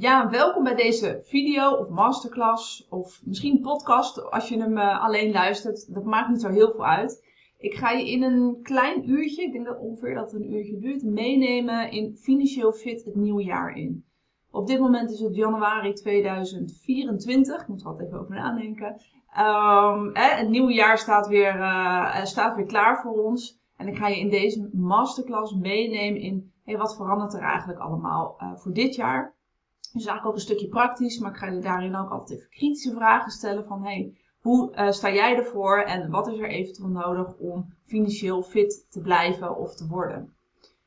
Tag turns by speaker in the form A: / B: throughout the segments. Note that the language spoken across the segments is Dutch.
A: Ja, welkom bij deze video of masterclass of misschien podcast als je hem uh, alleen luistert. Dat maakt niet zo heel veel uit. Ik ga je in een klein uurtje, ik denk dat ongeveer dat een uurtje duurt, meenemen in financieel fit het nieuwe jaar in. Op dit moment is het januari 2024. Ik moet er altijd even over nadenken. Um, het nieuwe jaar staat weer, uh, staat weer klaar voor ons. En ik ga je in deze masterclass meenemen in wat verandert er eigenlijk allemaal voor dit jaar. Dus eigenlijk ook een stukje praktisch, maar ik ga je daarin ook altijd even kritische vragen stellen van hey, hoe uh, sta jij ervoor en wat is er eventueel nodig om financieel fit te blijven of te worden.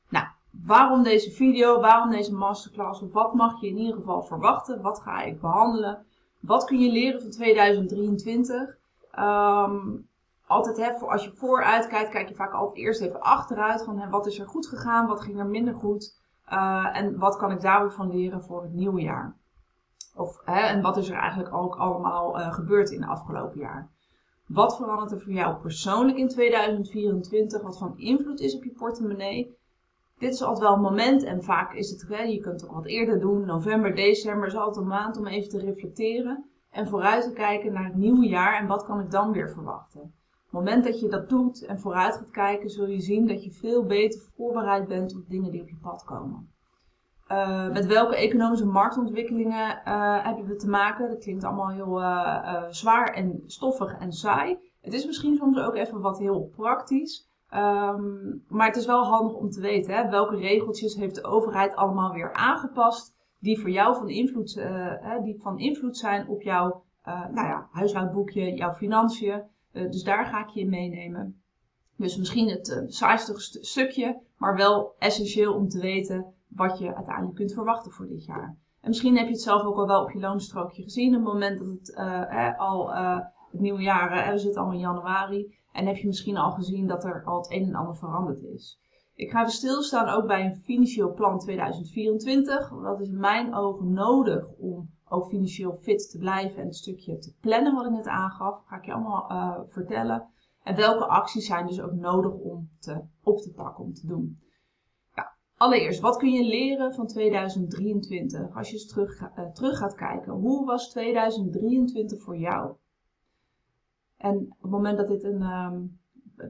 A: Nou, waarom deze video, waarom deze masterclass, wat mag je in ieder geval verwachten, wat ga ik behandelen, wat kun je leren van 2023. Um, ehm, altijd hè, voor, als je vooruit kijkt, kijk je vaak altijd eerst even achteruit van hè, wat is er goed gegaan, wat ging er minder goed. Uh, en wat kan ik daar weer van leren voor het nieuwe jaar? Of, hè, en wat is er eigenlijk ook allemaal uh, gebeurd in het afgelopen jaar? Wat verandert er voor jou persoonlijk in 2024? Wat van invloed is op je portemonnee? Dit is altijd wel een moment en vaak is het, je kunt het ook wat eerder doen. November, december is altijd een maand om even te reflecteren en vooruit te kijken naar het nieuwe jaar en wat kan ik dan weer verwachten. Moment dat je dat doet en vooruit gaat kijken, zul je zien dat je veel beter voorbereid bent op dingen die op je pad komen. Uh, met welke economische marktontwikkelingen uh, hebben we te maken? Dat klinkt allemaal heel uh, zwaar en stoffig en saai. Het is misschien soms ook even wat heel praktisch. Um, maar het is wel handig om te weten hè, welke regeltjes heeft de overheid allemaal weer aangepast die voor jou van invloed, die van invloed zijn op jouw nou ja, huishoudboekje, jouw financiën. Dus daar ga ik je in meenemen. Dus misschien het saaiste stukje, maar wel essentieel om te weten wat je uiteindelijk kunt verwachten voor dit jaar. En misschien heb je het zelf ook al wel op je loonstrookje gezien. Op het moment dat het uh, al uh, het nieuwe jaar, uh, we zitten al in januari. En heb je misschien al gezien dat er al het een en ander veranderd is. Ik ga even stilstaan ook bij een financieel plan 2024. Dat is in mijn ogen nodig om ook financieel fit te blijven en het stukje te plannen wat ik net aangaf. Ga ik je allemaal vertellen. En welke acties zijn dus ook nodig om te, op te pakken, om te doen. Allereerst, wat kun je leren van 2023 als je eens terug, uh, terug gaat kijken? Hoe was 2023 voor jou? En op het moment dat dit een, um,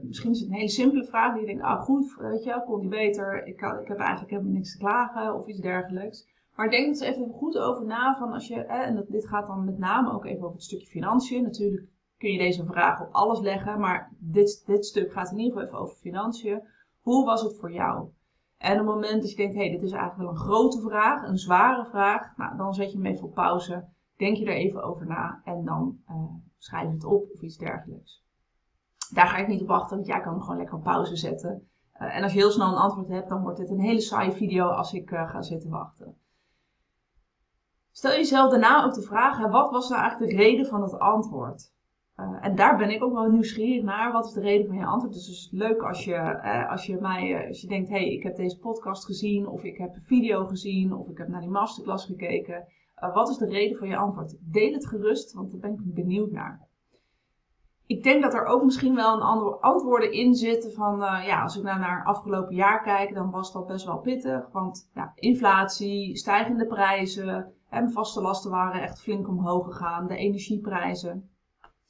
A: misschien is het een hele simpele vraag, die je denkt, ah goed, weet je, kon die beter, ik, ik heb eigenlijk helemaal niks te klagen of iets dergelijks. Maar denk eens even goed over na van als je, en dit gaat dan met name ook even over het stukje financiën. Natuurlijk kun je deze vraag op alles leggen, maar dit, dit stuk gaat in ieder geval even over financiën. Hoe was het voor jou? En op het moment dat je denkt, hé, hey, dit is eigenlijk wel een grote vraag, een zware vraag, nou, dan zet je hem even op pauze, denk je er even over na en dan uh, schrijf het op of iets dergelijks. Daar ga ik niet op wachten, want jij kan hem gewoon lekker op pauze zetten. Uh, en als je heel snel een antwoord hebt, dan wordt dit een hele saaie video als ik uh, ga zitten wachten. Stel jezelf daarna ook de vraag, wat was nou eigenlijk de reden van het antwoord? Uh, en daar ben ik ook wel nieuwsgierig naar. Wat is de reden van je antwoord? Dus het is leuk als je, als je mij, uh, als je denkt, hey, ik heb deze podcast gezien, of ik heb een video gezien, of ik heb naar die masterclass gekeken. wat is de reden van je antwoord? Deel het gerust, want daar ben ik benieuwd naar. Ik denk dat er ook misschien wel een andere antwoorden in zitten van, ja, als ik nou naar afgelopen jaar kijk, dan was dat best wel pittig. Want ja, inflatie, stijgende prijzen, en vaste lasten waren echt flink omhoog gegaan, de energieprijzen.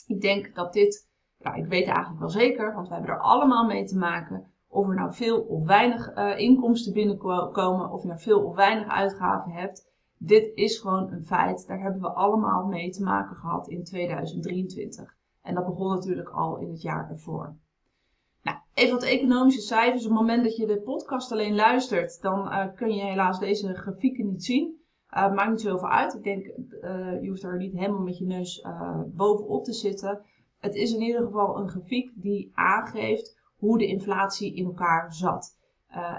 A: Ik denk dat dit, ja, ik weet eigenlijk wel zeker, want we hebben er allemaal mee te maken. Of er nou veel of weinig uh, inkomsten binnenkomen, of je nou veel of weinig uitgaven hebt. Dit is gewoon een feit. Daar hebben we allemaal mee te maken gehad in 2023. En dat begon natuurlijk al in het jaar ervoor. Nou, even wat economische cijfers. Op het moment dat je de podcast alleen luistert, dan uh, kun je helaas deze grafieken niet zien. Uh, maakt niet zo heel veel uit. Ik denk, uh, je hoeft er niet helemaal met je neus bovenop te zitten. Het is in ieder geval een grafiek die aangeeft hoe de inflatie in elkaar zat.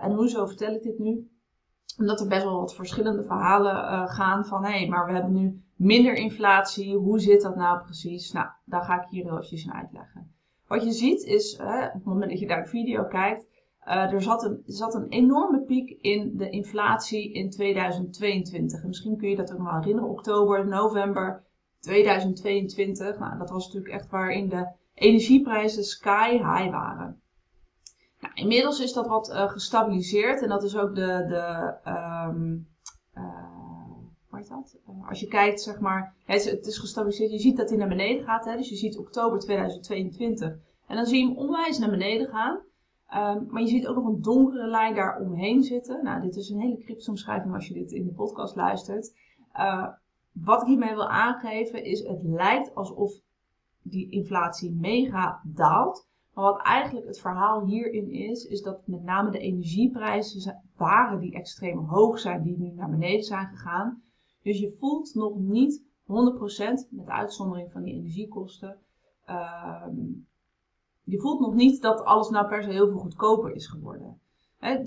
A: en hoezo vertel ik dit nu? Omdat er best wel wat verschillende verhalen gaan van hé, maar we hebben nu minder inflatie. Hoe zit dat nou precies? Nou, daar ga ik hier heel eventjes naar uitleggen. Wat je ziet is, op het moment dat je naar de video kijkt, uh, er zat een, zat een enorme piek in de inflatie in 2022. En misschien kun je dat ook nog wel herinneren. Oktober, november 2022. Nou, dat was natuurlijk echt waarin de energieprijzen sky high waren. Nou, inmiddels is dat wat uh, gestabiliseerd. En dat is ook de, de um, Uh, als je kijkt, zeg maar, het is, het is, gestabiliseerd. Je ziet dat hij naar beneden gaat. Hè? Dus je ziet oktober 2022. En dan zie je hem onwijs naar beneden gaan. Um, maar je ziet ook nog een donkere lijn daar omheen zitten. Nou, dit is een hele cryptomschrijving als je dit in de podcast luistert. Uh, wat ik hiermee wil aangeven is, het lijkt alsof die inflatie mega daalt. Maar wat eigenlijk het verhaal hierin is, is dat met name de energieprijzen waren die extreem hoog zijn, die nu naar beneden zijn gegaan. Dus je voelt nog niet 100% met uitzondering van die energiekosten. Uh, je voelt nog niet dat alles nou per se heel veel goedkoper is geworden.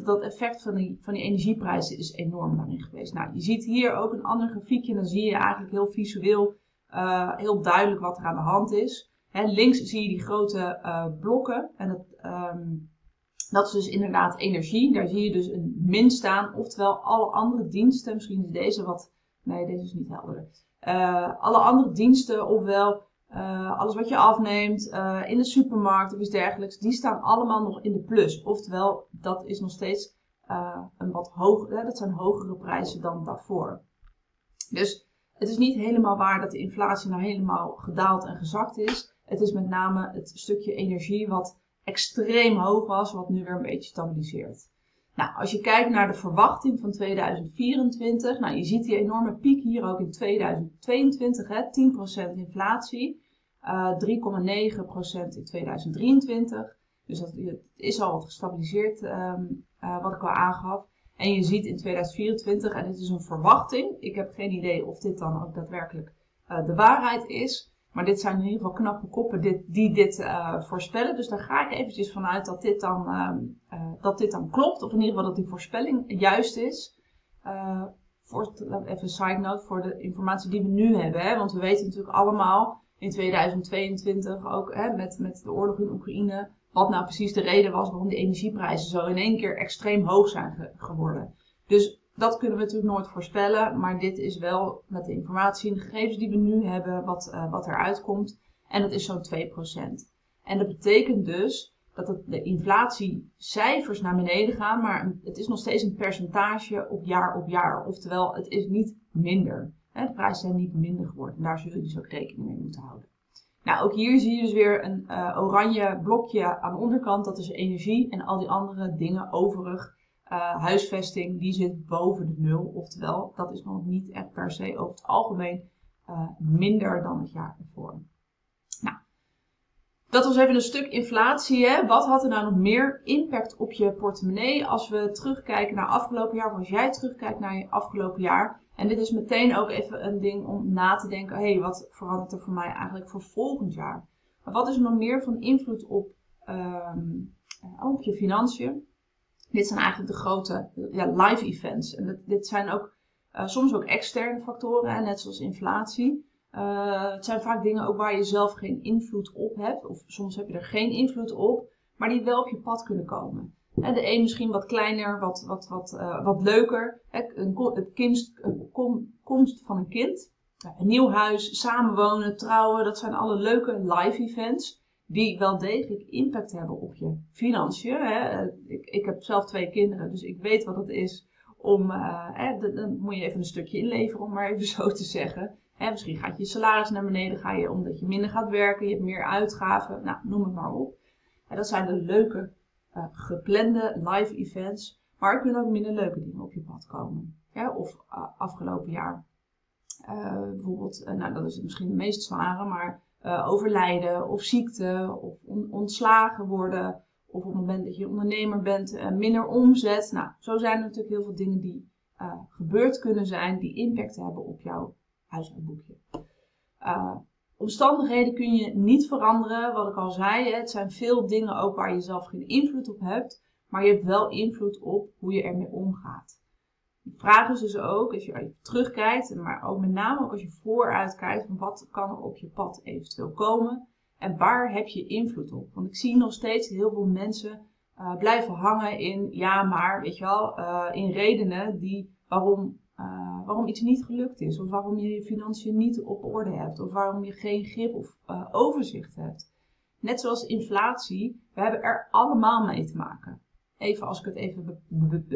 A: dat effect van die, van die energieprijzen is enorm daarin geweest. Nou, je ziet hier ook een ander grafiekje. Dan zie je eigenlijk heel visueel uh, heel duidelijk wat er aan de hand is. links zie je die grote uh, blokken. En dat, um, dat is dus inderdaad energie. Daar zie je dus een min staan. Oftewel alle andere diensten. Misschien is deze wat... Nee, deze is niet helder. Uh, alle andere diensten, ofwel uh, alles wat je afneemt uh, in de supermarkt of iets dergelijks, die staan allemaal nog in de plus. Oftewel, dat is nog steeds een wat hoger, dat zijn hogere prijzen dan daarvoor. Dus het is niet helemaal waar dat de inflatie nou helemaal gedaald en gezakt is. Het is met name het stukje energie wat extreem hoog was, wat nu weer een beetje stabiliseert. Nou, als je kijkt naar de verwachting van 2024, nou, je ziet die enorme piek hier ook in 2022, hè, 10% inflatie, uh, 3,9% in 2023. Dus dat het is al wat gestabiliseerd, um, uh, wat ik al aangaf. En je ziet in 2024, en dit is een verwachting, ik heb geen idee of dit dan ook daadwerkelijk uh, de waarheid is. Maar dit zijn in ieder geval knappe koppen dit, die dit uh, voorspellen. Dus daar ga ik eventjes vanuit dat dit, dan, uh, uh, dat dit dan klopt. Of in ieder geval dat die voorspelling juist is. voor, even een side note voor de informatie die we nu hebben. Hè? Want we weten natuurlijk allemaal in 2022 ook hè, met, met de oorlog in Oekraïne. Wat nou precies de reden was waarom de energieprijzen zo in één keer extreem hoog zijn ge geworden. Dus dat kunnen we natuurlijk nooit voorspellen, maar dit is wel met de informatie en de gegevens die we nu hebben wat, uh, wat eruit komt. En dat is zo'n 2%. En dat betekent dus dat de inflatiecijfers naar beneden gaan, maar het is nog steeds een percentage op jaar op jaar. Oftewel, het is niet minder. Hè, de prijzen zijn niet minder geworden. En daar zul je dus ook rekening mee moeten houden. Nou, ook hier zie je dus weer een uh, oranje blokje aan de onderkant. Dat is energie en al die andere dingen overig uh, huisvesting, die zit boven de nul. Oftewel, dat is nog niet echt per se over het algemeen uh, minder dan het jaar ervoor. Nou, dat was even een stuk inflatie. Hè? Wat had er nou nog meer impact op je portemonnee als we terugkijken naar afgelopen jaar, of als jij terugkijkt naar je afgelopen jaar? En dit is meteen ook even een ding om na te denken, hé, hey, wat verandert er voor mij eigenlijk voor volgend jaar? Wat is nog meer van invloed op, um, op je financiën? Dit zijn eigenlijk de grote ja, live events. En dit zijn ook uh, soms ook externe factoren, net zoals inflatie. Uh, het zijn vaak dingen ook waar je zelf geen invloed op hebt. Of soms heb je er geen invloed op, maar die wel op je pad kunnen komen. En de een misschien wat kleiner, wat, wat, wat, uh, wat leuker. het kinst, kom, komst van een kind. Een nieuw huis, samenwonen, trouwen. Dat zijn alle leuke live events die wel degelijk impact hebben op je financiën. Hè. Ik, ik heb zelf twee kinderen, dus ik weet wat het is om, hè, dan moet je even een stukje inleveren, om maar even zo te zeggen. Hè, misschien gaat je salaris naar beneden, ga je omdat je minder gaat werken, je hebt meer uitgaven, nou, noem het maar op. dat zijn de leuke, uh, geplande live events, maar er kunnen ook minder leuke dingen op je pad komen. Of uh, afgelopen jaar, bijvoorbeeld, nou dat is misschien de meest zware, maar uh, overlijden of ziekte of on ontslagen worden. Of op het moment dat je ondernemer bent, uh, minder omzet. Nou, zo zijn er natuurlijk heel veel dingen die uh, gebeurd kunnen zijn, die impact hebben op jouw huishoudboekje. omstandigheden kun je niet veranderen, wat ik al zei. Het zijn veel dingen ook waar je zelf geen invloed op hebt. Maar je hebt wel invloed op hoe je ermee omgaat. De vraag is dus ook, als je terugkijkt, maar ook met name als je vooruit kijkt, van wat kan er op je pad eventueel komen en waar heb je invloed op? Want ik zie nog steeds heel veel mensen uh, blijven hangen in, ja maar, weet je wel, uh, in redenen die, waarom, uh, waarom iets niet gelukt is, of waarom je je financiën niet op orde hebt, of waarom je geen grip of overzicht hebt. Net zoals inflatie, we hebben er allemaal mee te maken even als ik het even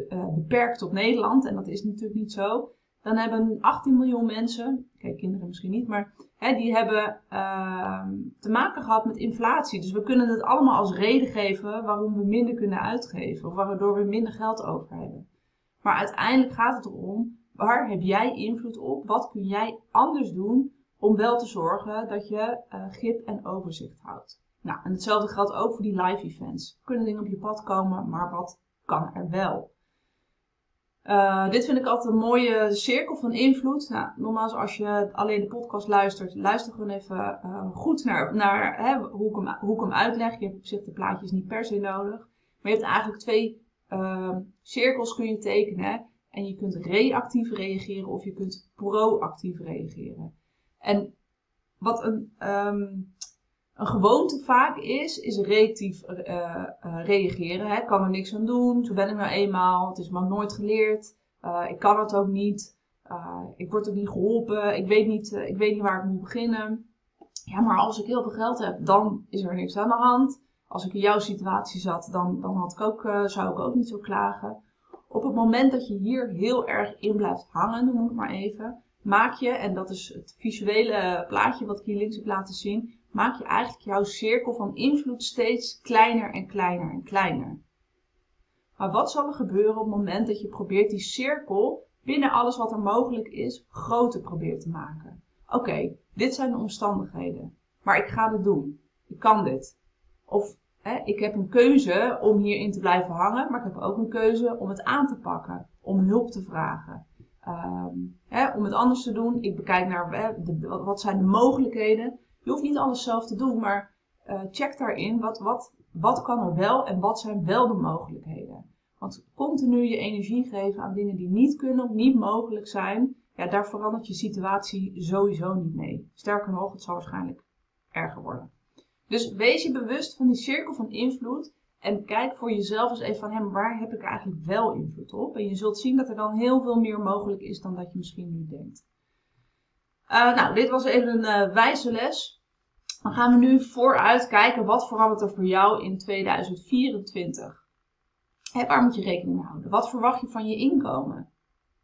A: uh, beperk tot Nederland, en dat is natuurlijk niet zo. dan hebben 18 miljoen mensen, kijk kinderen misschien niet, maar hè, die hebben uh, te maken gehad met inflatie. Dus we kunnen het allemaal als reden geven waarom we minder kunnen uitgeven of waardoor we minder geld over hebben. Maar uiteindelijk gaat het erom, waar heb jij invloed op? Wat kun jij anders doen om wel te zorgen dat je uh, grip en overzicht houdt? Nou, en hetzelfde geldt ook voor die live events. Er kunnen dingen op je pad komen, maar wat kan er wel? Uh, dit vind ik altijd een mooie cirkel van invloed. Nou, nogmaals, als je alleen de podcast luistert, luister gewoon even uh, goed naar, naar hè, hoe, ik hem, hoe ik hem uitleg. Je hebt op zich de plaatjes niet per se nodig. Maar je hebt eigenlijk twee uh, cirkels kun je tekenen. En je kunt reactief reageren of je kunt proactief reageren. En wat een, um, een gewoonte vaak is, is reactief uh, uh, reageren. Hè. Ik kan er niks aan doen, zo ben ik nou eenmaal, het is me nooit geleerd, uh, ik kan het ook niet, ik word ook niet geholpen, ik weet niet, ik weet niet waar ik moet beginnen. Ja, maar als ik heel veel geld heb, dan is er niks aan de hand. Als ik in jouw situatie zat, dan, dan had ik ook, zou ik ook niet zo klagen. Op het moment dat je hier heel erg in blijft hangen, noem ik maar even, maak je, en dat is het visuele plaatje wat ik hier links heb laten zien, maak je eigenlijk jouw cirkel van invloed steeds kleiner en kleiner en kleiner. Maar wat zal er gebeuren op het moment dat je probeert die cirkel binnen alles wat er mogelijk is groter probeert te maken? Oké, dit zijn de omstandigheden, maar ik ga het doen. Ik kan dit. Of hè, ik heb een keuze om hierin te blijven hangen, maar ik heb ook een keuze om het aan te pakken, om hulp te vragen. Um, hè, om het anders te doen. Ik bekijk naar hè, de, wat zijn de mogelijkheden. Je hoeft niet alles zelf te doen, maar uh, check daarin wat, wat, wat kan er wel en wat zijn wel de mogelijkheden. Want continu je energie geven aan dingen die niet kunnen niet mogelijk zijn, ja, daar verandert je situatie sowieso niet mee. Sterker nog, het zal waarschijnlijk erger worden. Dus wees je bewust van die cirkel van invloed en kijk voor jezelf eens even van, hem, waar heb ik eigenlijk wel invloed op? En je zult zien dat er dan heel veel meer mogelijk is dan dat je misschien nu denkt. Uh, nou, dit was even een uh, wijze les. Dan gaan we nu vooruit kijken wat verandert er voor jou in 2024. Hè, waar moet je rekening mee houden? Wat verwacht je van je inkomen?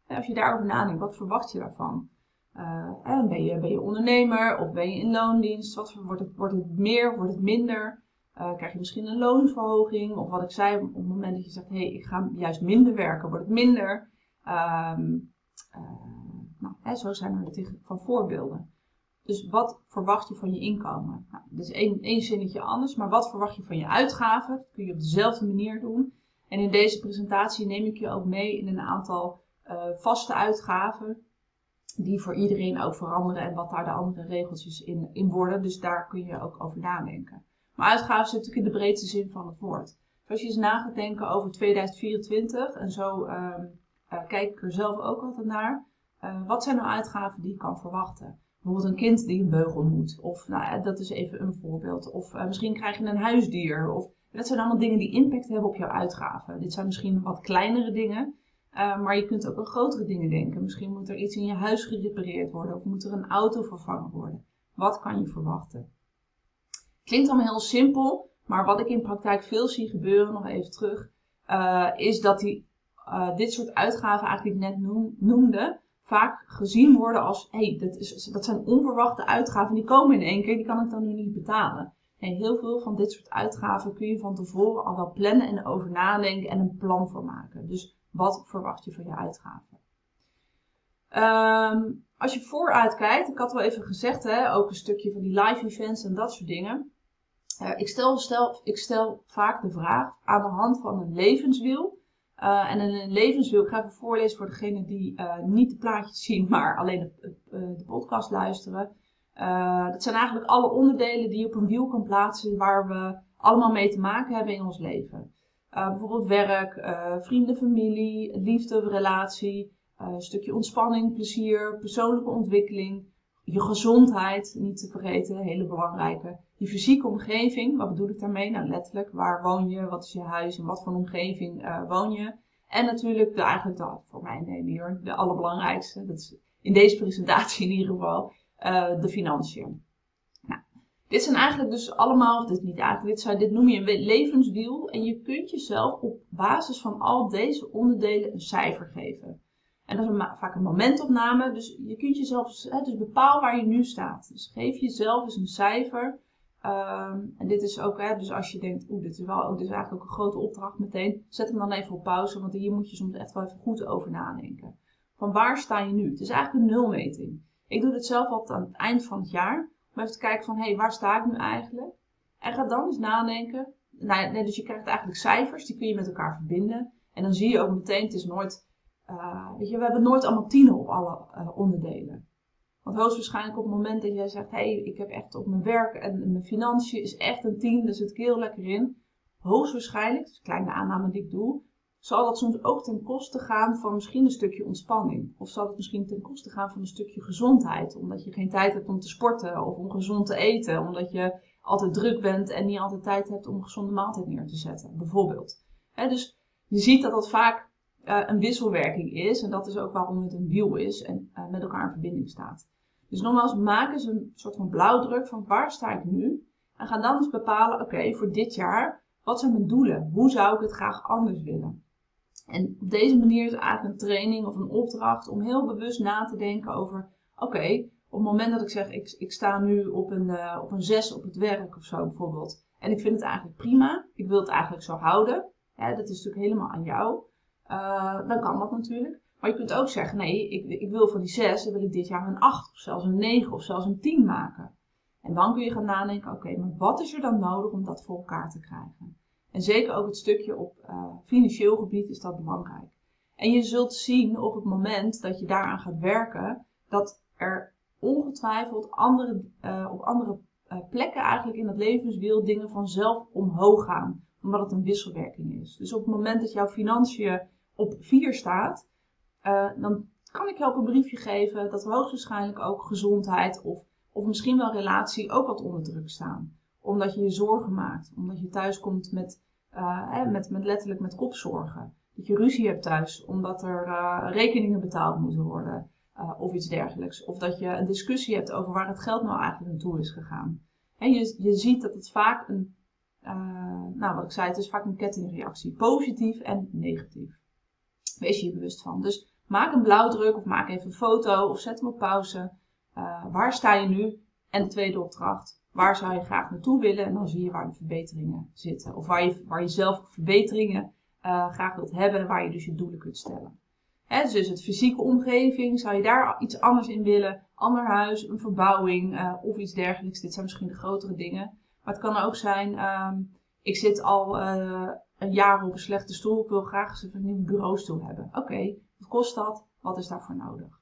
A: als je daarover nadenkt, wat verwacht je daarvan? Uh, ben, je, ben je ondernemer of ben je in loondienst? Wat, wordt, het, wordt het meer, wordt het minder? krijg je misschien een loonverhoging? Of wat ik zei, op het moment dat je zegt, hé, hey, ik ga juist minder werken, wordt het minder? Um, zo zijn er van voorbeelden. Dus wat verwacht je van je inkomen? Nou, dat is één, één zinnetje anders, maar wat verwacht je van je uitgaven? Dat kun je op dezelfde manier doen. En in deze presentatie neem ik je ook mee in een aantal uh, vaste uitgaven, die voor iedereen ook veranderen en wat daar de andere regeltjes in, in worden. Dus daar kun je ook over nadenken. Maar uitgaven zit natuurlijk in de breedste zin van het woord. Dus als je eens na gaat denken over 2024, en zo uh, uh, kijk ik er zelf ook altijd naar, uh, wat zijn nou uitgaven die je kan verwachten? Bijvoorbeeld een kind die een beugel moet. Of nou dat is even een voorbeeld. Of uh, misschien krijg je een huisdier. Of, dat zijn allemaal dingen die impact hebben op jouw uitgaven. Dit zijn misschien wat kleinere dingen. Uh, maar je kunt ook aan grotere dingen denken. Misschien moet er iets in je huis gerepareerd worden. Of moet er een auto vervangen worden. Wat kan je verwachten? Klinkt allemaal heel simpel. Maar wat ik in praktijk veel zie gebeuren, nog even terug. is dat die, dit soort uitgaven eigenlijk net noemde vaak gezien worden als, hey, dat, is, dat zijn onverwachte uitgaven, die komen in één keer, die kan ik dan nu niet betalen. En heel veel van dit soort uitgaven kun je van tevoren al wel plannen en over nadenken en een plan voor maken. Dus wat verwacht je van je uitgaven? Um, als je vooruit kijkt, ik had wel even gezegd, hè, ook een stukje van die live events en dat soort dingen. Uh, ik, stel, stel, ik stel vaak de vraag aan de hand van een levenswiel. Uh, en een levenswiel, ik ga even voorlezen voor degenen die uh, niet de plaatjes zien, maar alleen de, uh, de podcast luisteren. dat zijn eigenlijk alle onderdelen die je op een wiel kan plaatsen waar we allemaal mee te maken hebben in ons leven. bijvoorbeeld werk, vrienden, familie, liefde, relatie, een stukje ontspanning, plezier, persoonlijke ontwikkeling, je gezondheid, niet te vergeten, hele belangrijke. Je fysieke omgeving, wat bedoel ik daarmee? Nou, letterlijk, waar woon je, wat is je huis, in wat voor omgeving uh, woon je? En natuurlijk, de, eigenlijk dat, voor mij nee, hier, de allerbelangrijkste, dat is in deze presentatie in ieder geval, uh, de financiën. Nou, dit zijn eigenlijk dus allemaal, dit niet eigenlijk, dit, zijn, dit noem je een levenswiel. En je kunt jezelf op basis van al deze onderdelen een cijfer geven. En dat is een, vaak een momentopname. Dus je kunt jezelf, hè, dus bepaal waar je nu staat. Dus geef jezelf eens een cijfer. Ehm, en dit is ook, hè, dus als je denkt, oeh, dit is wel ook, dit is eigenlijk ook een grote opdracht meteen. Zet hem dan even op pauze, want hier moet je soms echt wel even goed over nadenken. Van waar sta je nu? Het is eigenlijk een nulmeting. Ik doe dit zelf altijd aan het eind van het jaar. Om even te kijken van, hé, hey, waar sta ik nu eigenlijk? En ga dan eens nadenken. Nou, nee, dus je krijgt eigenlijk cijfers, die kun je met elkaar verbinden. En dan zie je ook meteen, het is nooit, uh, weet je, we hebben nooit allemaal tienen op alle uh, onderdelen. Want hoogstwaarschijnlijk op het moment dat jij zegt, hé, hey, ik heb echt op mijn werk en mijn financiën is echt een 10, daar zit ik heel lekker in. Hoogstwaarschijnlijk, dat is een kleine aanname die ik doe, zal dat soms ook ten koste gaan van misschien een stukje ontspanning. Of zal het misschien ten koste gaan van een stukje gezondheid. Omdat je geen tijd hebt om te sporten of om gezond te eten. Omdat je altijd druk bent en niet altijd tijd hebt om een gezonde maaltijd neer te zetten, bijvoorbeeld. dus je ziet dat dat vaak uh, een wisselwerking is. En dat is ook waarom het een wiel is en uh, met elkaar in verbinding staat. Dus nogmaals, maak eens een soort van blauwdruk van waar sta ik nu? En ga dan eens bepalen, oké, voor dit jaar, wat zijn mijn doelen? Hoe zou ik het graag anders willen? En op deze manier is eigenlijk een training of een opdracht om heel bewust na te denken over, oké, op het moment dat ik zeg, ik, ik sta nu op een, uh, op een 6 op het werk of zo bijvoorbeeld. En ik vind het eigenlijk prima. Ik wil het eigenlijk zo houden. Ja, dat is natuurlijk helemaal aan jou. Uh, dan kan dat natuurlijk. Maar je kunt ook zeggen, nee, ik, ik wil van die 6, dan wil ik dit jaar een 8 of zelfs een 9 of zelfs een 10 maken. En dan kun je gaan nadenken, oké, maar wat is er dan nodig om dat voor elkaar te krijgen? En zeker ook het stukje op uh, financieel gebied is dat belangrijk. En je zult zien op het moment dat je daaraan gaat werken, dat er ongetwijfeld andere, uh, op andere plekken eigenlijk in het levenswiel dingen vanzelf omhoog gaan. Omdat het een wisselwerking is. Dus op het moment dat jouw financiën op 4 staat, uh, dan kan ik je ook een briefje geven dat hoogstwaarschijnlijk ook gezondheid of, of misschien wel relatie ook wat onder druk staan. Omdat je je zorgen maakt. Omdat je thuis komt met, met, met letterlijk met kopzorgen. Dat je ruzie hebt thuis omdat er rekeningen betaald moeten worden. Of iets dergelijks. Of dat je een discussie hebt over waar het geld nou eigenlijk naartoe is gegaan. En je, je ziet dat het vaak een, nou wat ik zei, het is vaak een kettingreactie. Positief en negatief. Wees je hier bewust van. Dus maak een blauwdruk of maak even een foto of zet hem op pauze. Uh, waar sta je nu? En de tweede opdracht. Waar zou je graag naartoe willen? En dan zie je waar de verbeteringen zitten. Of waar je, waar je zelf verbeteringen graag wilt hebben en waar je dus je doelen kunt stellen. Hè, dus het fysieke omgeving, zou je daar iets anders in willen? Ander huis, een verbouwing uh, of iets dergelijks. Dit zijn misschien de grotere dingen. Maar het kan ook zijn, um, ik zit al een jaar op een slechte stoel. Ik wil graag eens een nieuwe bureaustoel hebben. Oké, wat kost dat? Wat is daarvoor nodig?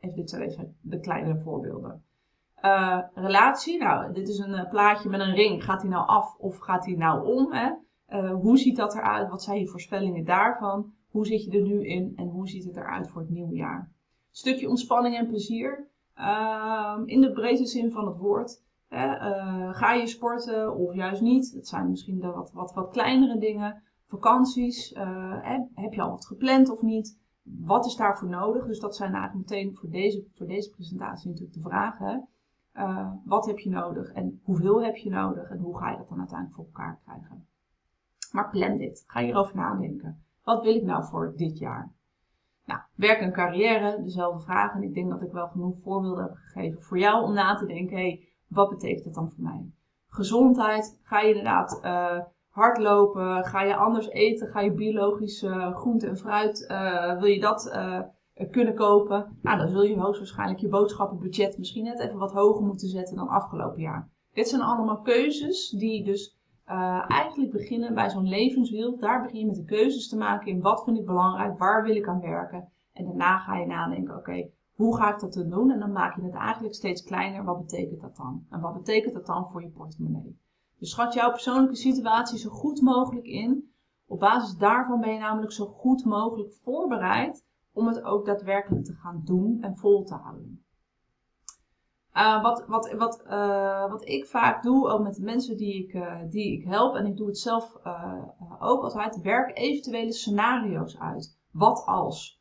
A: Even, dit zijn even de kleine voorbeelden. Uh, relatie, nou, dit is een plaatje met een ring. Gaat die nou af of gaat die nou om? Hè? hoe ziet dat eruit? Wat zijn je voorspellingen daarvan? Hoe zit je er nu in en hoe ziet het eruit voor het nieuwe jaar? Stukje ontspanning en plezier. Uh, in de breedste zin van het woord. Uh, ga je sporten of juist niet? Het zijn misschien de wat, wat, wat kleinere dingen. Vakanties. Uh, heb je al wat gepland of niet? Wat is daarvoor nodig? Dus dat zijn eigenlijk meteen voor deze, voor deze presentatie natuurlijk de vragen. Uh, wat heb je nodig en hoeveel heb je nodig en hoe ga je dat dan uiteindelijk voor elkaar krijgen? Maar plan dit. Ga hierover nadenken. Wat wil ik nou voor dit jaar? Nou, werk en carrière, dezelfde vragen. Ik denk dat ik wel genoeg voorbeelden heb gegeven voor jou om na te denken, hey, wat betekent dat dan voor mij? Gezondheid, ga je inderdaad uh, hardlopen? Ga je anders eten? Ga je biologisch groente en fruit, uh, wil je dat kunnen kopen? Nou, dan zul je hoogstwaarschijnlijk je boodschappenbudget misschien net even wat hoger moeten zetten dan afgelopen jaar. Dit zijn allemaal keuzes die dus eigenlijk beginnen bij zo'n levenswiel. Daar begin je met de keuzes te maken in wat vind ik belangrijk, waar wil ik aan werken. En daarna ga je nadenken, oké, hoe ga ik dat dan doen? En dan maak je het eigenlijk steeds kleiner. Wat betekent dat dan? En wat betekent dat dan voor je portemonnee? Dus schat jouw persoonlijke situatie zo goed mogelijk in. Op basis daarvan ben je namelijk zo goed mogelijk voorbereid om het ook daadwerkelijk te gaan doen en vol te houden. Uh, wat, wat, wat, uh, wat ik vaak doe, ook met de mensen die ik, uh, die ik help, en ik doe het zelf ook altijd, werk eventuele scenario's uit. Wat als?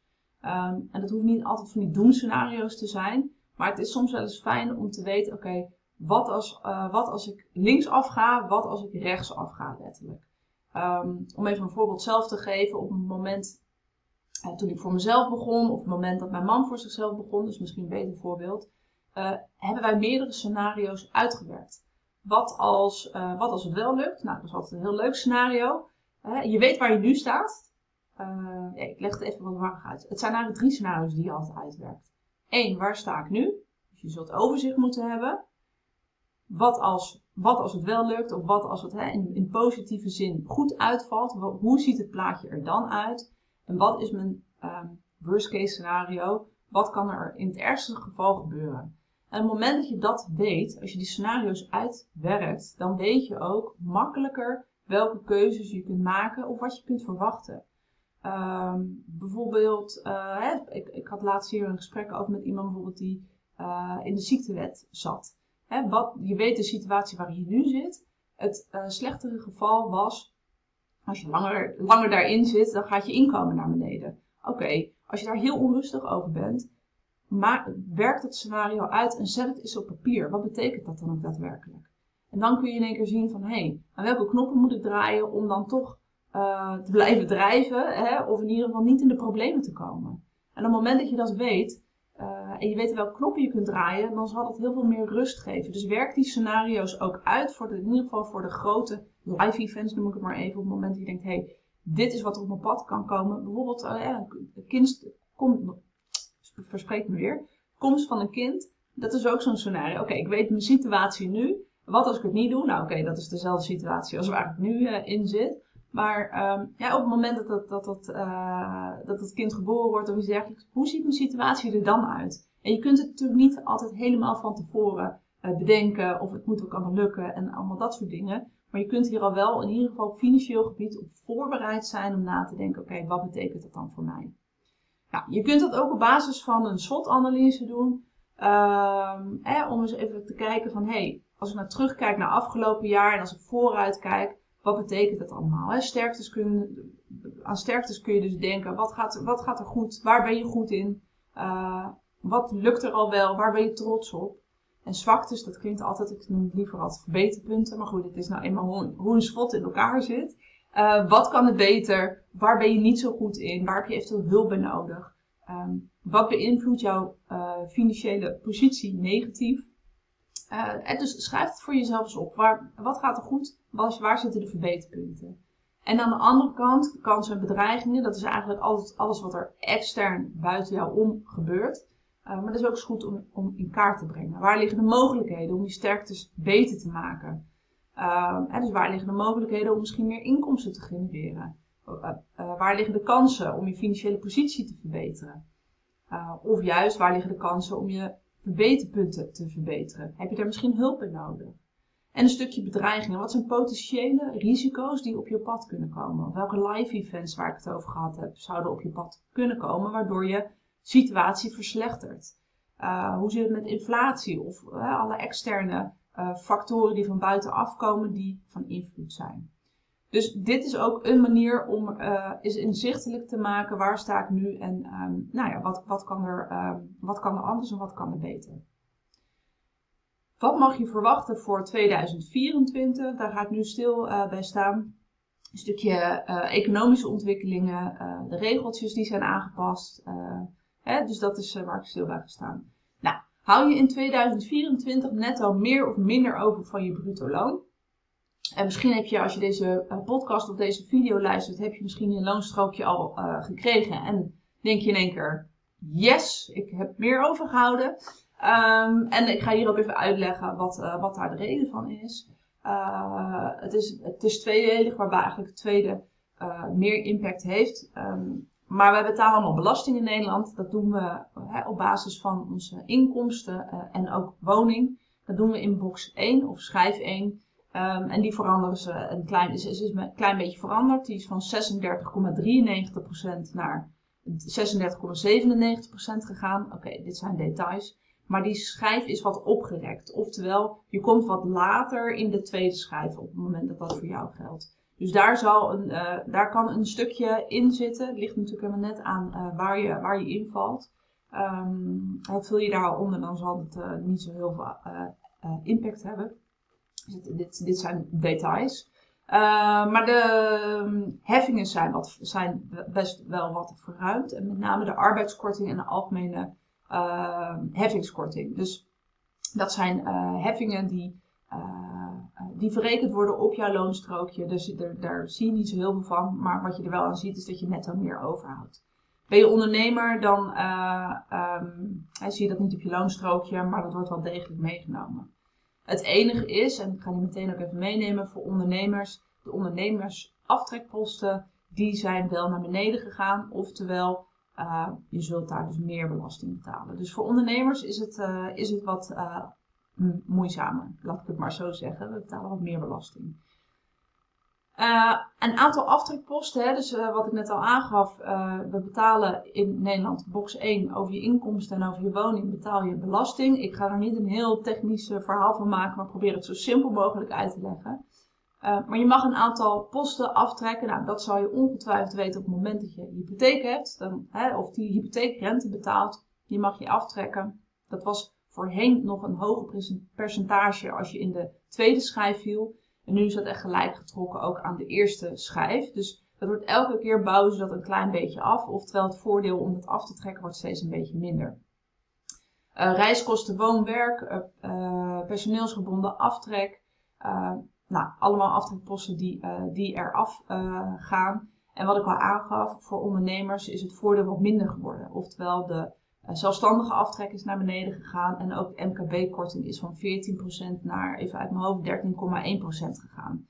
A: Um, en dat hoeft niet altijd van die doemscenario's te zijn, maar het is soms wel eens fijn om te weten, oké, wat, als, wat als ik linksaf ga, wat als ik rechtsaf ga, letterlijk. Um, om even een voorbeeld zelf te geven, op het moment uh, toen ik voor mezelf begon, of het moment dat mijn man voor zichzelf begon, dus misschien een beter voorbeeld, uh, hebben wij meerdere scenario's uitgewerkt. Wat als, wat als het wel lukt? Nou, dat is altijd een heel leuk scenario. je weet waar je nu staat. Ja, ik leg het even wat warm uit. Het zijn eigenlijk drie scenario's die je altijd uitwerkt. Eén, waar sta ik nu? Dus je zult overzicht moeten hebben. Wat als, wat als het wel lukt, of wat als het hè, in, in positieve zin goed uitvalt? Hoe ziet het plaatje er dan uit? En wat is mijn um, worst case scenario? Wat kan er in het ergste geval gebeuren? En op het moment dat je dat weet, als je die scenario's uitwerkt, dan weet je ook makkelijker welke keuzes je kunt maken of wat je kunt verwachten. Um, bijvoorbeeld, uh, hè, ik, ik, had laatst hier een gesprek over met iemand bijvoorbeeld die uh, in de ziektewet zat. Hè, wat, je weet de situatie waar je nu zit. Het uh, slechtere geval was als je langer, langer daarin zit, dan gaat je inkomen naar beneden. Oké, als je daar heel onrustig over bent, maar werk het scenario uit en zet het eens op papier. Wat betekent dat dan ook daadwerkelijk? En dan kun je in één keer zien van, hé, hey, aan welke knoppen moet ik draaien om dan toch uh, te blijven drijven, hè, of in ieder geval niet in de problemen te komen. En op het moment dat je dat weet, uh, en je weet welke knoppen je kunt draaien, dan zal dat heel veel meer rust geven. Dus werk die scenario's ook uit, voor de, in ieder geval voor de grote live events noem ik het maar even, op het moment dat je denkt, hé, hey, dit is wat op mijn pad kan komen. Bijvoorbeeld, uh, ja, kind komt, verspreekt me weer, komst van een kind, dat is ook zo'n scenario. Oké, ik weet mijn situatie nu. Wat als ik het niet doe? Nou, oké, dat is dezelfde situatie als waar ik nu in zit. Maar um, ja, op het moment dat, dat, dat, dat, uh, dat het kind geboren wordt of iets dergelijks, hoe ziet mijn situatie er dan uit? En je kunt het natuurlijk niet altijd helemaal van tevoren uh, bedenken of het moet ook allemaal lukken en allemaal dat soort dingen. Maar je kunt hier al wel in ieder geval op financieel gebied op voorbereid zijn om na te denken, oké, wat betekent dat dan voor mij? Nou, je kunt dat ook op basis van een SWOT-analyse doen. Um, eh, om eens even te kijken van, hé, hey, als ik nou terugkijk naar afgelopen jaar en als ik vooruit kijk, wat betekent dat allemaal? Sterktes kun, aan sterktes kun je dus denken, wat gaat, wat gaat er goed? Waar ben je goed in? Uh, wat lukt er al wel? Waar ben je trots op? En zwaktes, dat klinkt altijd, ik noem het liever als verbeterpunten. Maar goed, het is nou eenmaal hoe, een schot in elkaar zit. Uh, wat kan het beter? Waar ben je niet zo goed in? Waar heb je eventueel hulp bij nodig? Um, wat beïnvloedt jouw uh, financiële positie negatief? En dus schrijf het voor jezelf eens op. Waar, wat gaat er goed? Waar, zitten de verbeterpunten? En aan de andere kant, kansen en bedreigingen, dat is eigenlijk altijd alles wat er extern buiten jou om gebeurt. Uh, maar dat is ook eens goed om, om in kaart te brengen. Waar liggen de mogelijkheden om die sterktes beter te maken? En dus waar liggen de mogelijkheden om misschien meer inkomsten te genereren? Uh, waar liggen de kansen om je financiële positie te verbeteren? of juist, waar liggen de kansen om je verbeterpunten te verbeteren? Heb je daar misschien hulp bij nodig? En een stukje bedreigingen. Wat zijn potentiële risico's die op je pad kunnen komen? Welke live events waar ik het over gehad heb, zouden op je pad kunnen komen, waardoor je situatie verslechtert? Uh, hoe zit het met inflatie of uh, alle externe uh, factoren die van buitenaf komen die van invloed zijn? Dus dit is ook een manier om is inzichtelijk te maken waar sta ik nu en um, nou ja, wat, wat, kan er, um, wat kan er anders en wat kan er beter. Wat mag je verwachten voor 2024? Daar gaat nu stil uh, bij staan. Een stukje uh, economische ontwikkelingen, uh, de regeltjes die zijn aangepast. Hè, dus dat is waar ik stil bij staan. Nou, hou je in 2024 netto meer of minder over van je bruto loon? En misschien heb je, als je deze podcast of deze video luistert, heb je misschien je loonstrookje al gekregen. En denk je in één keer, yes, ik heb meer overgehouden. Um, en ik ga hier ook even uitleggen wat, uh, wat daar de reden van is. Het, is het is tweedelig, waarbij eigenlijk het tweede meer impact heeft. Um, maar wij betalen allemaal belasting in Nederland. Dat doen we op basis van onze inkomsten en ook woning. Dat doen we in box 1 of schijf 1. Um, en die veranderen ze een klein, is, is een klein beetje veranderd. Die is van 36,93% naar 36,97% gegaan. Oké, dit zijn details. Maar die schijf is wat opgerekt. Oftewel, je komt wat later in de tweede schijf op het moment dat dat voor jou geldt. Dus daar, zal een, uh, daar kan een stukje in zitten. Het ligt natuurlijk helemaal net aan uh, waar, je, waar je invalt. Um, vul je daar al onder, dan zal het uh, niet zo heel veel impact hebben. Dit, dit, zijn details. maar de ehm, heffingen zijn, wat, zijn best wel wat verruimd. En met name de arbeidskorting en de algemene uh, heffingskorting. Dus dat zijn uh, heffingen die, uh, die verrekend worden op jouw loonstrookje. Dus daar zie je niet zo heel veel van. Maar wat je er wel aan ziet is dat je netto meer overhoudt. Ben je ondernemer, dan um, zie je dat niet op je loonstrookje, maar dat wordt wel degelijk meegenomen. Het enige is, en ik ga die meteen ook even meenemen voor ondernemers, de ondernemersaftrekposten, die zijn wel naar beneden gegaan. Oftewel, uh, je zult daar dus meer belasting betalen. Dus voor ondernemers is het, uh, is het wat uh, moeizamer, laat ik het maar zo zeggen. We betalen wat meer belasting. Een aantal aftrekposten, hè, dus wat ik net al aangaf, we betalen in Nederland box 1 over je inkomsten en over je woning betaal je belasting. Ik ga er niet een heel technisch verhaal van maken, maar probeer het zo simpel mogelijk uit te leggen. Maar je mag een aantal posten aftrekken. Nou, dat zal je ongetwijfeld weten op het moment dat je hypotheek hebt. Dan, hè, of die hypotheekrente betaalt. Die mag je aftrekken. Dat was voorheen nog een hoger percentage als je in de tweede schijf viel. En nu is dat echt gelijk getrokken ook aan de eerste schijf. Dus dat wordt elke keer bouwen ze dat een klein beetje af. Oftewel het voordeel om dat af te trekken wordt steeds een beetje minder. Uh, reiskosten, woon-werk, uh, personeelsgebonden aftrek nou, allemaal aftrekposten die, die eraf gaan. En wat ik al aangaf, voor ondernemers is het voordeel wat minder geworden. Oftewel, de zelfstandige aftrek is naar beneden gegaan. En ook de MKB-korting is van 14% naar, even uit mijn hoofd, 13,1% gegaan.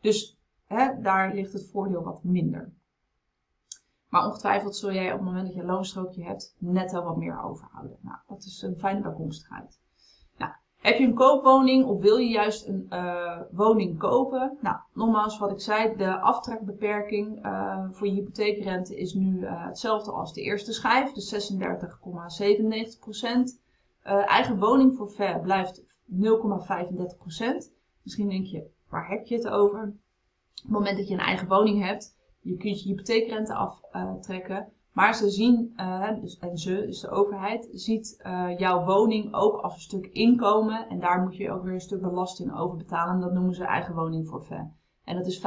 A: Dus hè, daar ligt het voordeel wat minder. Maar ongetwijfeld zul jij op het moment dat je een loonstrookje hebt, netto wat meer overhouden. Nou, dat is een fijne bijkomstigheid. Heb je een koopwoning of wil je juist een uh, woning kopen? Nou, nogmaals wat ik zei, de aftrekbeperking uh, voor je hypotheekrente is nu uh, hetzelfde als de eerste schijf, dus 36,97%. eigen woningforfait blijft 0,35%. Misschien denk je, waar heb je het over? Op het moment dat je een eigen woning hebt, je kunt je hypotheekrente aftrekken. Maar ze zien, uh, dus, en ze, dus de overheid, ziet uh, jouw woning ook als een stuk inkomen. En daar moet je ook weer een stuk belasting over betalen. Dat noemen ze eigen woningforfait. En dat is 35%,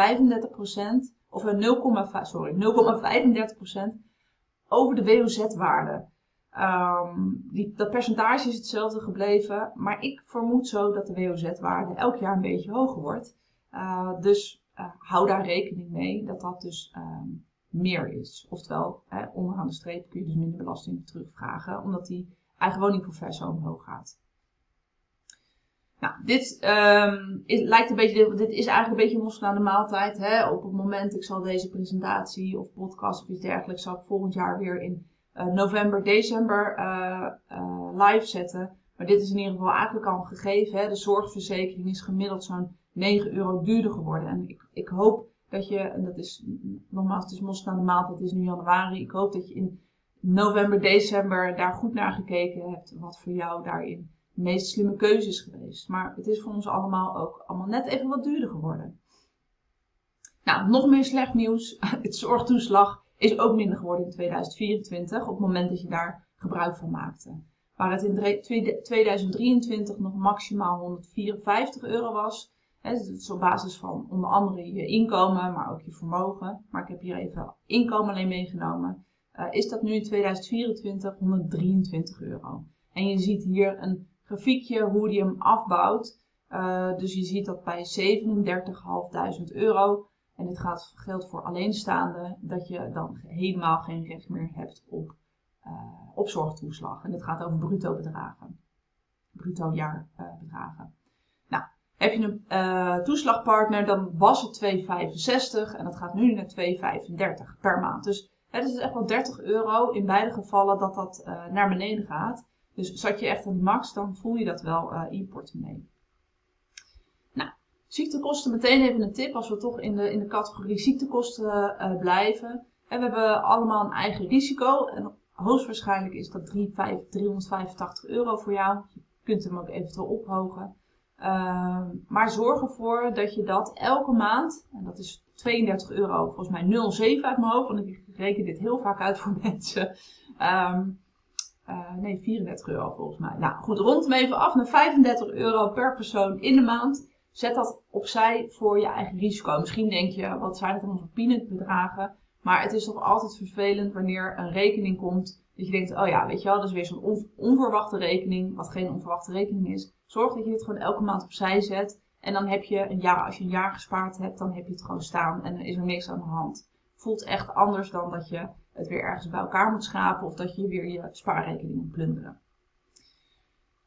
A: of 0, eh, sorry, 0,35% over de WOZ-waarde. Um, die, dat percentage is hetzelfde gebleven, maar ik vermoed zo dat de WOZ-waarde elk jaar een beetje hoger wordt. Dus hou daar rekening mee dat dat dus um, meer is. Oftewel, hè, onderaan de streep kun je dus minder belasting terugvragen, omdat die eigen woningforfait zo omhoog gaat. Nou, dit, um, is, lijkt een beetje, dit is eigenlijk een beetje los aan de maaltijd. Hè? Op het moment, ik zal deze presentatie of podcast of iets dergelijks, zal ik volgend jaar weer in uh, november, december uh, live zetten. Maar dit is in ieder geval eigenlijk al gegeven. Hè? De zorgverzekering is gemiddeld zo'n 9 euro duurder geworden. En ik, ik hoop dat je, en dat is nogmaals, het is de maand, het is nu januari. Ik hoop dat je in november, december daar goed naar gekeken hebt. Wat voor jou daarin de meest slimme keuze is geweest. Maar het is voor ons allemaal ook allemaal net even wat duurder geworden. Nou, nog meer slecht nieuws. Het zorgtoeslag is ook minder geworden in 2024 op het moment dat je daar gebruik van maakte. Waar het in 2023 nog maximaal 154 euro was, Dus is op basis van onder andere je inkomen, maar ook je vermogen. Maar ik heb hier even inkomen alleen meegenomen. Uh, is dat nu in 2024 123 euro. En je ziet hier een grafiekje hoe die hem afbouwt. Uh, dus je ziet dat bij 37.500 euro, en dit gaat, geldt voor alleenstaande, dat je dan helemaal geen recht meer hebt op, uh, op zorgtoeslag. En dit gaat over bruto bedragen. Bruto jaarbedragen. Heb je een uh, toeslagpartner, dan was het 2,65 en dat gaat nu naar 2,35 per maand. Dus het is echt wel 30 euro in beide gevallen dat dat uh, naar beneden gaat. Dus zat je echt de max, dan voel je dat wel uh, in je portemonnee. Nou, ziektekosten, meteen even een tip als we toch in de, in de categorie ziektekosten blijven. En we hebben allemaal een eigen risico en hoogstwaarschijnlijk is dat 3, 5, 385 euro voor jou. Je kunt hem ook eventueel ophogen. Uh, maar zorg ervoor dat je dat elke maand, en dat is 32 euro, volgens mij 0,7 uit mijn hoofd, want ik reken dit heel vaak uit voor mensen. Um, uh, nee, 34 euro volgens mij. Nou goed, rond hem even af naar 35 euro per persoon in de maand. zet dat opzij voor je eigen risico. Misschien denk je, wat zijn het allemaal voor peanut bedragen? Maar het is toch altijd vervelend wanneer een rekening komt. Dat je denkt, oh ja, weet je wel, dat is weer zo'n onverwachte rekening. Wat geen onverwachte rekening is. Zorg dat je het gewoon elke maand opzij zet. En dan heb je een jaar, als je een jaar gespaard hebt, dan heb je het gewoon staan. En dan is er niks aan de hand. Voelt echt anders dan dat je het weer ergens bij elkaar moet schrapen. Of dat je weer je spaarrekening moet plunderen.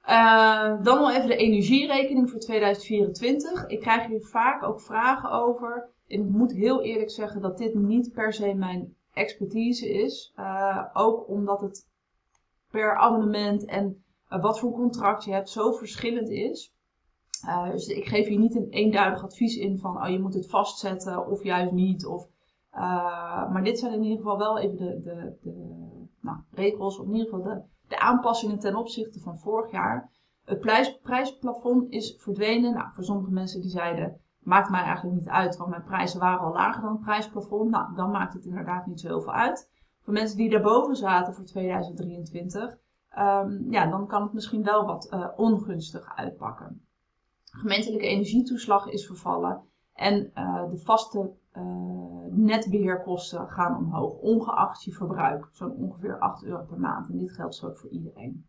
A: Uh, dan nog even de energierekening voor 2024. Ik krijg hier vaak ook vragen over. En ik moet heel eerlijk zeggen dat dit niet per se mijn expertise is. Uh, ook omdat het per abonnement en wat voor contract je hebt zo verschillend is. dus ik geef hier niet een eenduidig advies in van oh, je moet het vastzetten of juist niet. Of, maar dit zijn in ieder geval wel even de, de, de nou, regels, of in ieder geval de, de aanpassingen ten opzichte van vorig jaar. Het prijs, prijsplafond is verdwenen. Nou, voor sommige mensen die zeiden, maakt mij eigenlijk niet uit, want mijn prijzen waren al lager dan het prijsplafond. Nou, dan maakt het inderdaad niet zo heel veel uit. Voor mensen die daarboven zaten voor 2023, um, ja, dan kan het misschien wel wat uh, ongunstig uitpakken. Gemeentelijke energietoeslag is vervallen en uh, de vaste uh, netbeheerkosten gaan omhoog, ongeacht je verbruik. Zo'n ongeveer 8 euro per maand. En dit geldt zo voor iedereen.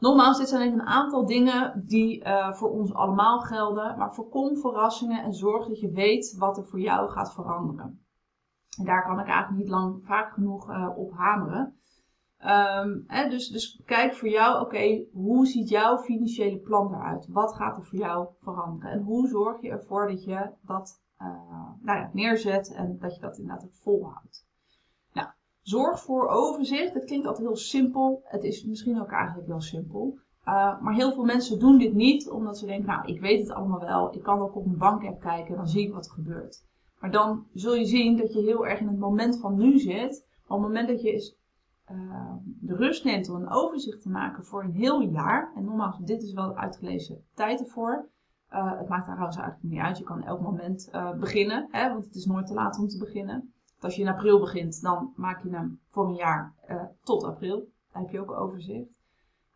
A: Nogmaals, dit zijn even een aantal dingen die uh, voor ons allemaal gelden. Maar voorkom verrassingen en zorg dat je weet wat er voor jou gaat veranderen. En daar kan ik eigenlijk niet lang vaak genoeg uh, op hameren. Um, hè, dus, dus kijk voor jou, oké, hoe ziet jouw financiële plan eruit? Wat gaat er voor jou veranderen? En hoe zorg je ervoor dat je dat uh, nou ja, neerzet en dat je dat inderdaad ook volhoudt? Zorg voor overzicht. Het klinkt altijd heel simpel. Het is misschien ook eigenlijk wel simpel. Uh, maar heel veel mensen doen dit niet omdat ze denken, nou, ik weet het allemaal wel. Ik kan ook op mijn bankapp kijken en dan zie ik wat er gebeurt. Maar dan zul je zien dat je heel erg in het moment van nu zit. Op het moment dat je uh, de rust neemt om een overzicht te maken voor een heel jaar. En nogmaals, dit is wel uitgelezen tijd ervoor. Uh, het maakt trouwens eigenlijk niet uit. Je kan elk moment beginnen, hè, want het is nooit te laat om te beginnen. Als je in april begint, dan maak je hem voor een jaar tot april. Dan heb je ook een overzicht.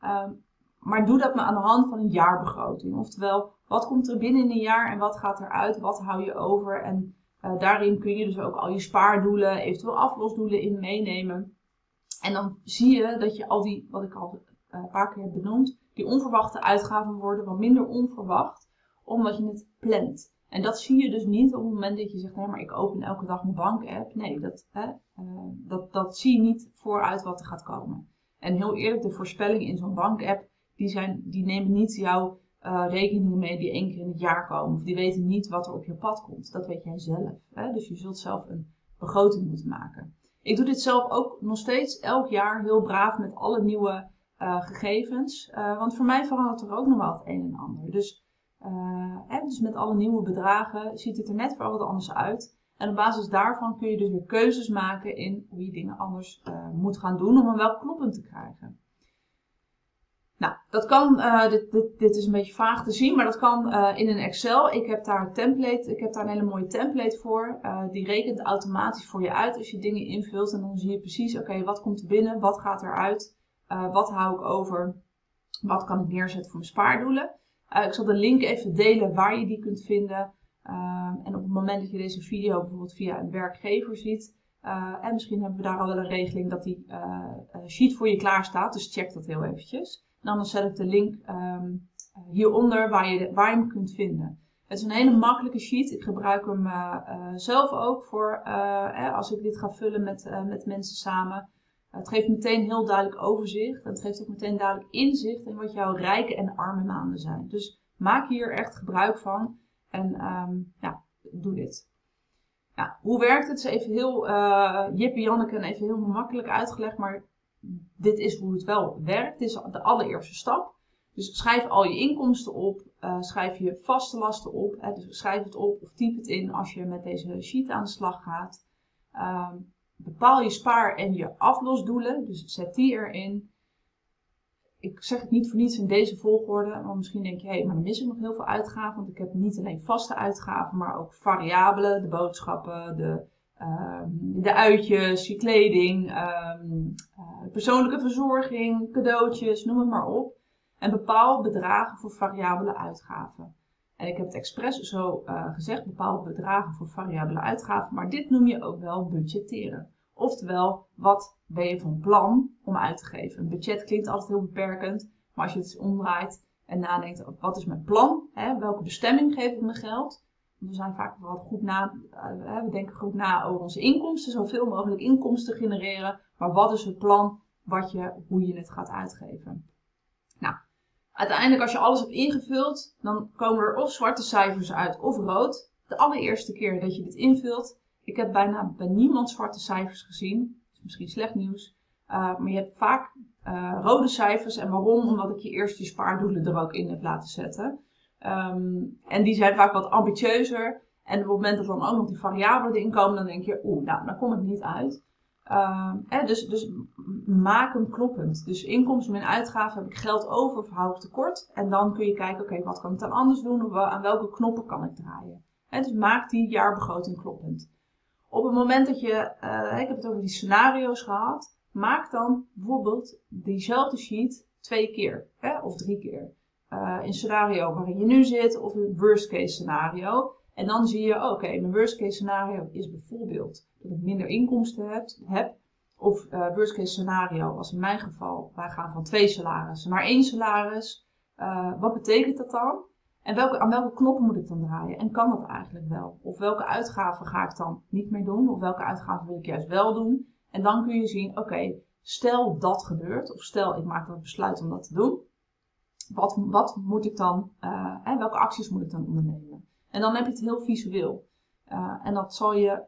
A: Ehm, maar doe dat maar aan de hand van een jaarbegroting. Oftewel, wat komt er binnen in een jaar en wat gaat eruit? Wat hou je over? En daarin kun je dus ook al je spaardoelen, eventueel aflosdoelen in meenemen. En dan zie je dat je al die, wat ik al een paar keer heb benoemd, die onverwachte uitgaven worden wat minder onverwacht, omdat je het plant. En dat zie je dus niet op het moment dat je zegt, hé, maar ik open elke dag mijn bankapp. Nee, dat, hè, uh, dat, dat zie je niet vooruit wat er gaat komen. En heel eerlijk, de voorspellingen in zo'n bankapp, die, zijn, die nemen niet jouw uh, rekeningen mee die één keer in het jaar komen. Of die weten niet wat er op je pad komt. Dat weet jij zelf. Hè? Dus je zult zelf een begroting moeten maken. Ik doe dit zelf ook nog steeds elk jaar heel braaf met alle nieuwe uh, gegevens. Want voor mij verandert er ook nog wel het een en ander. Dus, uh, dus met alle nieuwe bedragen ziet het er net voor wat anders uit. En op basis daarvan kun je dus weer keuzes maken in hoe je dingen anders moet gaan doen om hem wel kloppend te krijgen. Nou, dat kan, uh, dit, dit, is een beetje vaag te zien, maar dat kan in een Excel. Ik heb daar een template, ik heb daar een hele mooie template voor. Die rekent automatisch voor je uit als je dingen invult. En dan zie je precies, oké, wat komt er binnen, wat gaat eruit, wat hou ik over, wat kan ik neerzetten voor mijn spaardoelen. Ik zal de link even delen waar je die kunt vinden. en op het moment dat je deze video bijvoorbeeld via een werkgever ziet, en misschien hebben we daar al wel een regeling dat die sheet voor je klaar staat, dus check dat heel eventjes. Dan zet ik de link um, hieronder waar je, waar je hem kunt vinden. Het is een hele makkelijke sheet. Ik gebruik hem zelf ook voor als ik dit ga vullen met, met mensen samen. Het geeft meteen heel duidelijk overzicht. Het geeft ook meteen duidelijk inzicht in wat jouw rijke en arme maanden zijn. Dus maak hier echt gebruik van. En um, ja, doe dit. Ja, hoe werkt het? Is even heel uh, Jip Janneke en even heel makkelijk uitgelegd. Maar dit is hoe het wel werkt. Dit is de allereerste stap. Dus schrijf al je inkomsten op, uh, schrijf je vaste lasten op. Hè, dus schrijf het op of typ het in als je met deze sheet aan de slag gaat. Uh, bepaal je spaar- en je aflosdoelen, dus zet die erin. Ik zeg het niet voor niets in deze volgorde, want misschien denk je, hé, hey, maar dan mis ik nog heel veel uitgaven. Want ik heb niet alleen vaste uitgaven, maar ook variabelen, de boodschappen, de Ehm, de uitjes, je kleding, ehm, eh, persoonlijke verzorging, cadeautjes, noem het maar op. En bepaal bedragen voor variabele uitgaven. En ik heb het expres zo uh, gezegd, bepaalde bedragen voor variabele uitgaven, maar dit noem je ook wel budgetteren. Oftewel, wat ben je van plan om uit te geven? Een budget klinkt altijd heel beperkend, maar als je het omdraait en nadenkt, wat is mijn plan? Hè? Welke bestemming geef ik mijn geld? We zijn vaak wat goed na, uh, we denken goed na over onze inkomsten, zoveel mogelijk inkomsten genereren. Maar wat is het plan wat je, hoe je het gaat uitgeven? Nou, uiteindelijk als je alles hebt ingevuld, dan komen er of zwarte cijfers uit of rood. De allereerste keer dat je dit invult, ik heb bijna bij niemand zwarte cijfers gezien. Dat is misschien slecht nieuws. Uh, maar je hebt vaak uh, rode cijfers. En waarom? Omdat ik je eerst je spaardoelen er ook in heb laten zetten. Um, en die zijn vaak wat ambitieuzer. En op het moment dat dan ook nog die variabelen erin komen, dan denk je, oeh, nou, dan kom ik niet uit. Uh, dus, dus maak hem kloppend. Dus inkomsten en uitgaven heb ik geld over of hou tekort. En dan kun je kijken, oké, wat kan ik dan anders doen? Of aan welke knoppen kan ik draaien? Dus maak die jaarbegroting kloppend. Op het moment dat je, uh, ik heb het over die scenario's gehad, maak dan bijvoorbeeld diezelfde sheet twee keer hè, of drie keer. Uh, in scenario waarin je nu zit of een worst case scenario. En dan zie je, oké, mijn worst case scenario is bijvoorbeeld dat ik minder inkomsten heb. heb of uh, worst case scenario, was in mijn geval, wij gaan van twee salarissen naar één salaris. Wat betekent dat dan? En welke, aan welke knoppen moet ik dan draaien? En kan dat eigenlijk wel? Of welke uitgaven ga ik dan niet meer doen? Of welke uitgaven wil ik juist wel doen? En dan kun je zien, oké, stel dat gebeurt, of stel ik maak dat besluit om dat te doen. Wat, wat moet ik dan, uh, welke acties moet ik dan ondernemen? En dan heb je het heel visueel. Uh, en dat zal je,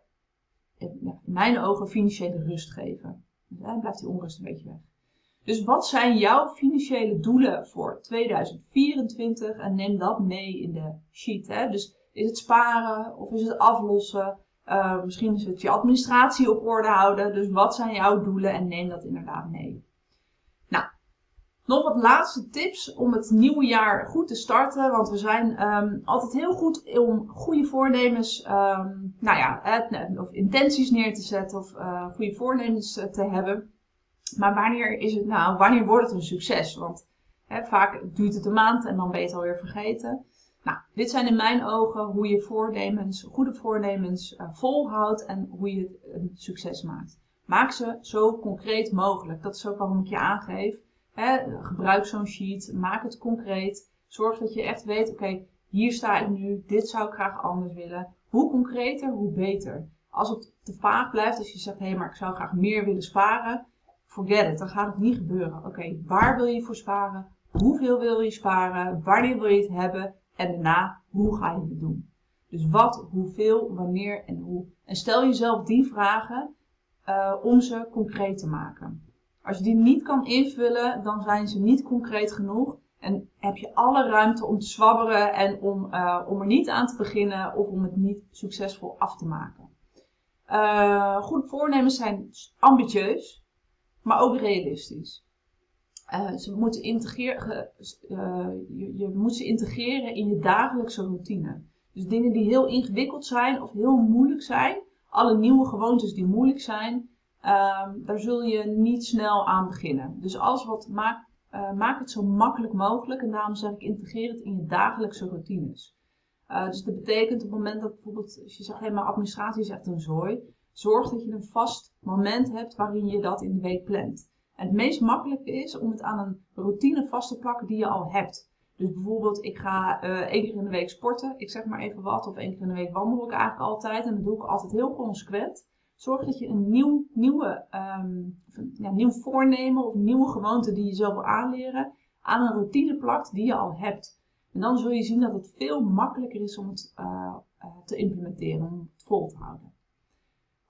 A: in mijn ogen, financiële rust geven. Dus, blijft die onrust een beetje weg. Dus wat zijn jouw financiële doelen voor 2024? En neem dat mee in de sheet. Hè? Dus is het sparen of is het aflossen? Uh, misschien is het je administratie op orde houden. Dus wat zijn jouw doelen en neem dat inderdaad mee. Nou, nog wat laatste tips om het nieuwe jaar goed te starten. Want we zijn um, altijd heel goed om goede voornemens, um, nou ja, of intenties neer te zetten of uh, goede voornemens te hebben. Maar wanneer is het nou, wanneer wordt het een succes? Want hè, vaak duurt het een maand en dan ben je het alweer vergeten. Nou, dit zijn in mijn ogen hoe je voornemens, goede voornemens uh, volhoudt en hoe je het een succes maakt. Maak ze zo concreet mogelijk. Dat is ook waarom ik je aangeef. Hè, gebruik zo'n sheet, maak het concreet. Zorg dat je echt weet, oké, hier sta ik nu, dit zou ik graag anders willen. Hoe concreter, hoe beter. Als het te vaag blijft, als je zegt, hé, hey, maar ik zou graag meer willen sparen, forget it, dan gaat het niet gebeuren. Oké, waar wil je voor sparen? Hoeveel wil je sparen? Wanneer wil je het hebben? En daarna, hoe ga je het doen? Dus wat, hoeveel, wanneer en hoe. En stel jezelf die vragen uh, om ze concreet te maken. Als je die niet kan invullen, dan zijn ze niet concreet genoeg. En heb je alle ruimte om te zwabberen en om, uh, om er niet aan te beginnen of om het niet succesvol af te maken. Uh, goede voornemens zijn ambitieus, maar ook realistisch. Uh, ze moeten uh, je, je, moet ze integreren in je dagelijkse routine. Dus dingen die heel ingewikkeld zijn of heel moeilijk zijn, alle nieuwe gewoontes die moeilijk zijn, uh, daar zul je niet snel aan beginnen. Dus alles wat maakt, uh, maak het zo makkelijk mogelijk. En daarom zeg ik integreer het in je dagelijkse routines. dus dat betekent op het moment dat bijvoorbeeld, als je zegt, hé, mijn administratie is echt een zooi, zorg dat je een vast moment hebt waarin je dat in de week plant. En het meest makkelijke is om het aan een routine vast te plakken die je al hebt. Dus bijvoorbeeld, ik ga uh, één keer in de week sporten, ik zeg maar even wat, of één keer in de week wandel ik eigenlijk altijd. En dat doe ik altijd heel consequent. Zorg dat je een nieuw, nieuwe, um, ja, nieuw voornemen of nieuwe gewoonte die je zelf wil aanleren, aan een routine plakt die je al hebt. En dan zul je zien dat het veel makkelijker is om het uh, te implementeren, om het vol te houden.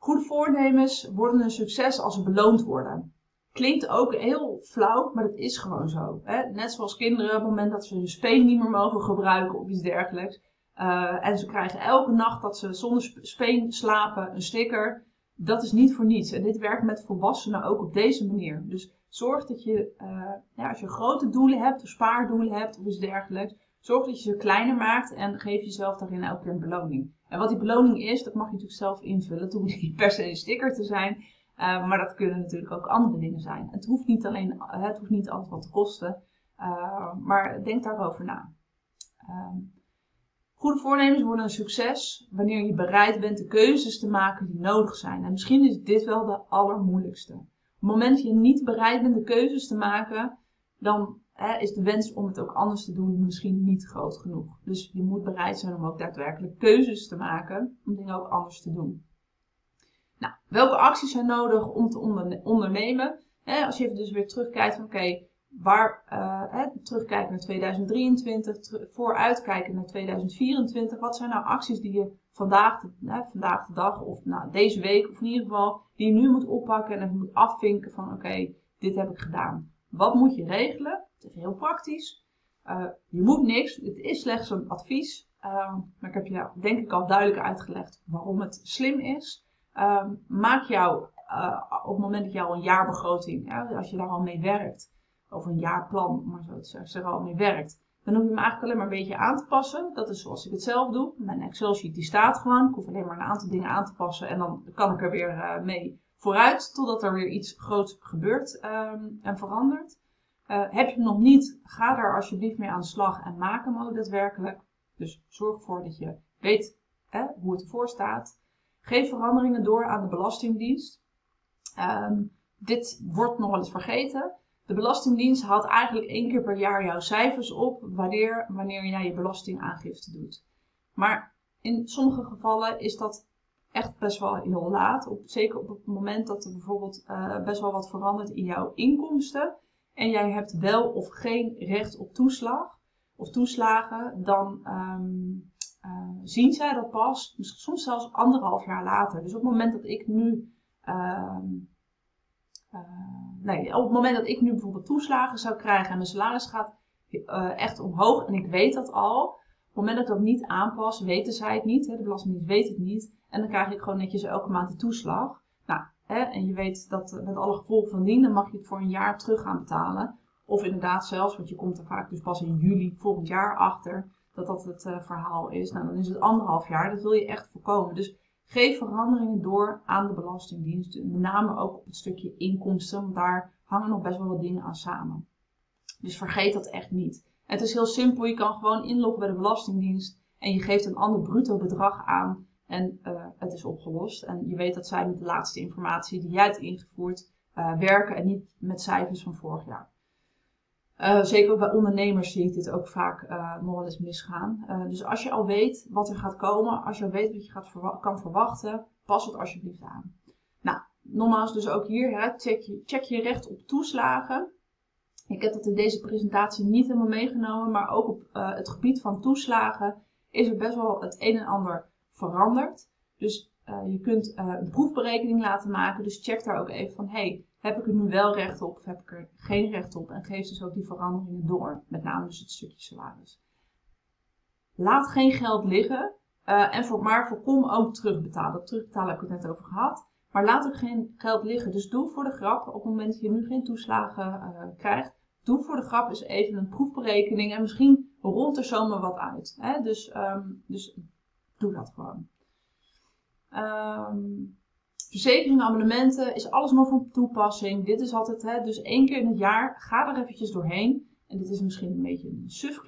A: Goede voornemens worden een succes als ze beloond worden. Klinkt ook heel flauw, maar dat is gewoon zo. Hè? Net zoals kinderen op het moment dat ze hun speen niet meer mogen gebruiken of iets dergelijks. Uh, en ze krijgen elke nacht dat ze zonder speen slapen een sticker. Dat is niet voor niets. En dit werkt met volwassenen ook op deze manier. Dus zorg dat je, uh, ja, als je grote doelen hebt, of spaardoelen hebt of iets dergelijks, zorg dat je ze kleiner maakt en geef jezelf daarin elke keer een beloning. En wat die beloning is, dat mag je natuurlijk zelf invullen. Het hoeft niet per se een sticker te zijn. Uh, maar dat kunnen natuurlijk ook andere dingen zijn. Het hoeft niet alleen, het hoeft niet altijd wat te kosten. Uh, maar denk daarover na. Uh, Goede voornemens worden een succes wanneer je bereid bent de keuzes te maken die nodig zijn. En misschien is dit wel de allermoeilijkste. Op het moment dat je niet bereid bent de keuzes te maken, dan is de wens om het ook anders te doen misschien niet groot genoeg. Dus je moet bereid zijn om ook daadwerkelijk keuzes te maken om dingen ook anders te doen. Nou, welke acties zijn nodig om te ondernemen? als je even dus weer terugkijkt van oké, waar uh, terugkijken naar 2023, vooruitkijken naar 2024. Wat zijn nou acties die je vandaag de, vandaag de dag of nou, deze week of in ieder geval die je nu moet oppakken en even moet afvinken van oké, dit heb ik gedaan. Wat moet je regelen? Het is heel praktisch. Uh, je moet niks. Het is slechts een advies. Uh, maar ik heb je denk ik al duidelijk uitgelegd waarom het slim is. Uh, maak jou uh, op het moment dat je al een jaarbegroting, als je daar al mee werkt, of een jaarplan, maar zo te zeggen, er al mee werkt, dan hoef je hem eigenlijk alleen maar een beetje aan te passen. Dat is zoals ik het zelf doe. Mijn Excel sheet die staat gewoon. Ik hoef alleen maar een aantal dingen aan te passen en dan kan ik er weer mee vooruit totdat er weer iets groots gebeurt um, en verandert. Uh, heb je hem nog niet, ga daar alsjeblieft mee aan de slag en maak hem ook daadwerkelijk. Dus zorg ervoor dat je weet hè, hoe het ervoor staat. Geef veranderingen door aan de Belastingdienst. Um, dit wordt nog eens vergeten. De Belastingdienst haalt eigenlijk één keer per jaar jouw cijfers op wanneer, wanneer jij je belastingaangifte doet. Maar in sommige gevallen is dat echt best wel heel laat. Op, zeker op het moment dat er bijvoorbeeld uh, best wel wat verandert in jouw inkomsten. En jij hebt wel of geen recht op toeslag of toeslagen, dan um, uh, zien zij dat pas, soms zelfs anderhalf jaar later. Dus op het moment dat ik nu uh, nee, op het moment dat ik nu bijvoorbeeld toeslagen zou krijgen en mijn salaris gaat echt omhoog en ik weet dat al, het moment dat ik dat niet aanpas, weten zij het niet, hè, de Belastingdienst weet het niet, en dan krijg ik gewoon netjes elke maand de toeslag. Nou, hè, en je weet dat eh, met alle gevolgen van dien, dan mag je het voor een jaar terug gaan betalen. Of inderdaad zelfs, want je komt er vaak dus pas in juli volgend jaar achter dat dat het uh, verhaal is. Nou, dan is het anderhalf jaar. Dat wil je echt voorkomen. Dus geef veranderingen door aan de Belastingdienst. Met name ook op het stukje inkomsten, want daar hangen nog best wel wat dingen aan samen. Dus vergeet dat echt niet. Het is heel simpel. Je kan gewoon inloggen bij de Belastingdienst en je geeft een ander bruto bedrag aan en uh, het is opgelost. En je weet dat zij met de laatste informatie die jij hebt ingevoerd uh, werken en niet met cijfers van vorig jaar. Uh, zeker ook bij ondernemers zie ik dit ook vaak nog wel eens misgaan. dus als je al weet wat er gaat komen, als je al weet wat je gaat kan verwachten, pas het alsjeblieft aan. Nou, nogmaals, dus ook hier, hè, check, je, check je recht op toeslagen. Ik heb dat in deze presentatie niet helemaal meegenomen, maar ook op het gebied van toeslagen is er best wel het een en ander verandert. Dus uh, je kunt uh, een proefberekening laten maken. Dus check daar ook even van, hey, heb ik er nu wel recht op of heb ik er geen recht op? En geef dus ook die veranderingen door. Met name dus het stukje salaris. Laat geen geld liggen. En voor, maar voorkom ook terugbetalen. Dat terugbetalen heb ik het net over gehad. Maar laat ook geen geld liggen. Dus doe voor de grap, op het moment dat je nu geen toeslagen krijgt, doe voor de grap eens even een proefberekening. En misschien rond er zomaar wat uit. Hè? Dus, um, dus doe dat gewoon. Um, verzekeringen, abonnementen, is alles nog van toepassing. Dit is altijd, hè, dus één keer in het jaar, ga er eventjes doorheen. En dit is misschien een beetje een suf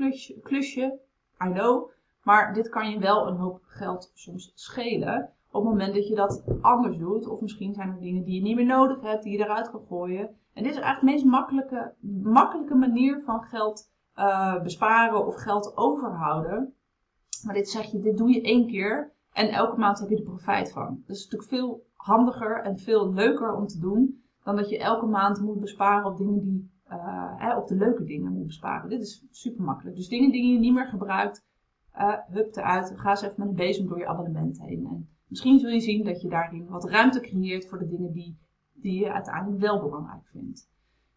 A: klusje, I know. Maar dit kan je wel een hoop geld soms schelen. Op het moment dat je dat anders doet. Of misschien zijn er dingen die je niet meer nodig hebt, die je eruit kan gooien. En dit is eigenlijk de meest makkelijke, makkelijke manier van geld uh, besparen of geld overhouden. Maar dit zeg je, dit doe je één keer en elke maand heb je er profijt van. Dat is natuurlijk veel handiger en veel leuker om te doen dan dat je elke maand moet besparen op dingen die, uh, op de leuke dingen moet besparen. Dit is super makkelijk. Dus dingen die je niet meer gebruikt, uh, hup eruit. Ga eens even met een bezem door je abonnement heen. En misschien zul je zien dat je daarin wat ruimte creëert voor de dingen die, die je uiteindelijk wel belangrijk vindt.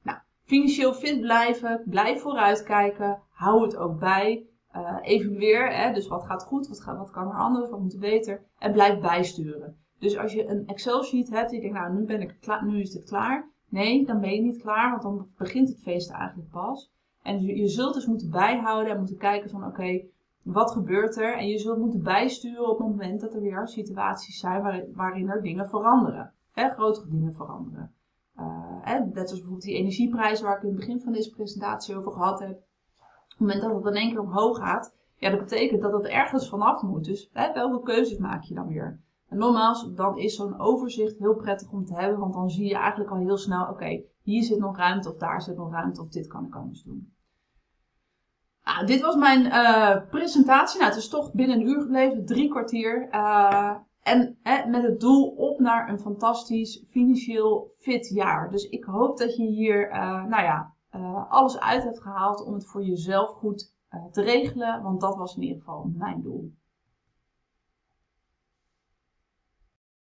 A: Nou, financieel fit blijven, blijf vooruitkijken, hou het ook bij. Uh, evalueer, hè, dus wat gaat goed, wat, gaat, wat kan er anders, wat moet er beter. En blijf bijsturen. Dus als je een Excel sheet hebt, en je denkt, nou, nu, ben ik klaar, nu is dit klaar. Nee, dan ben je niet klaar, want dan begint het feest eigenlijk pas. En je, je zult dus moeten bijhouden en moeten kijken van, oké, wat gebeurt er? En je zult moeten bijsturen op het moment dat er weer situaties zijn waarin, waarin er dingen veranderen. Hè, grotere veranderen. Hè, net als bijvoorbeeld die energieprijzen waar ik in het begin van deze presentatie over gehad heb het moment dat het in één keer omhoog gaat, Ja, dat betekent dat het ergens vanaf moet. Dus hè, welke keuzes maak je dan weer? En nogmaals, dan is zo'n overzicht heel prettig om te hebben, want dan zie je eigenlijk al heel snel, oké, hier zit nog ruimte of daar zit nog ruimte of dit kan ik anders doen. Nou, dit was mijn uh, presentatie. Nou, het is toch binnen een uur gebleven, drie kwartier. Uh, en hè, met het doel op naar een fantastisch financieel fit jaar. Dus ik hoop dat je hier, uh, nou ja, alles uit hebt gehaald om het voor jezelf goed te regelen. Want dat was in ieder geval mijn doel.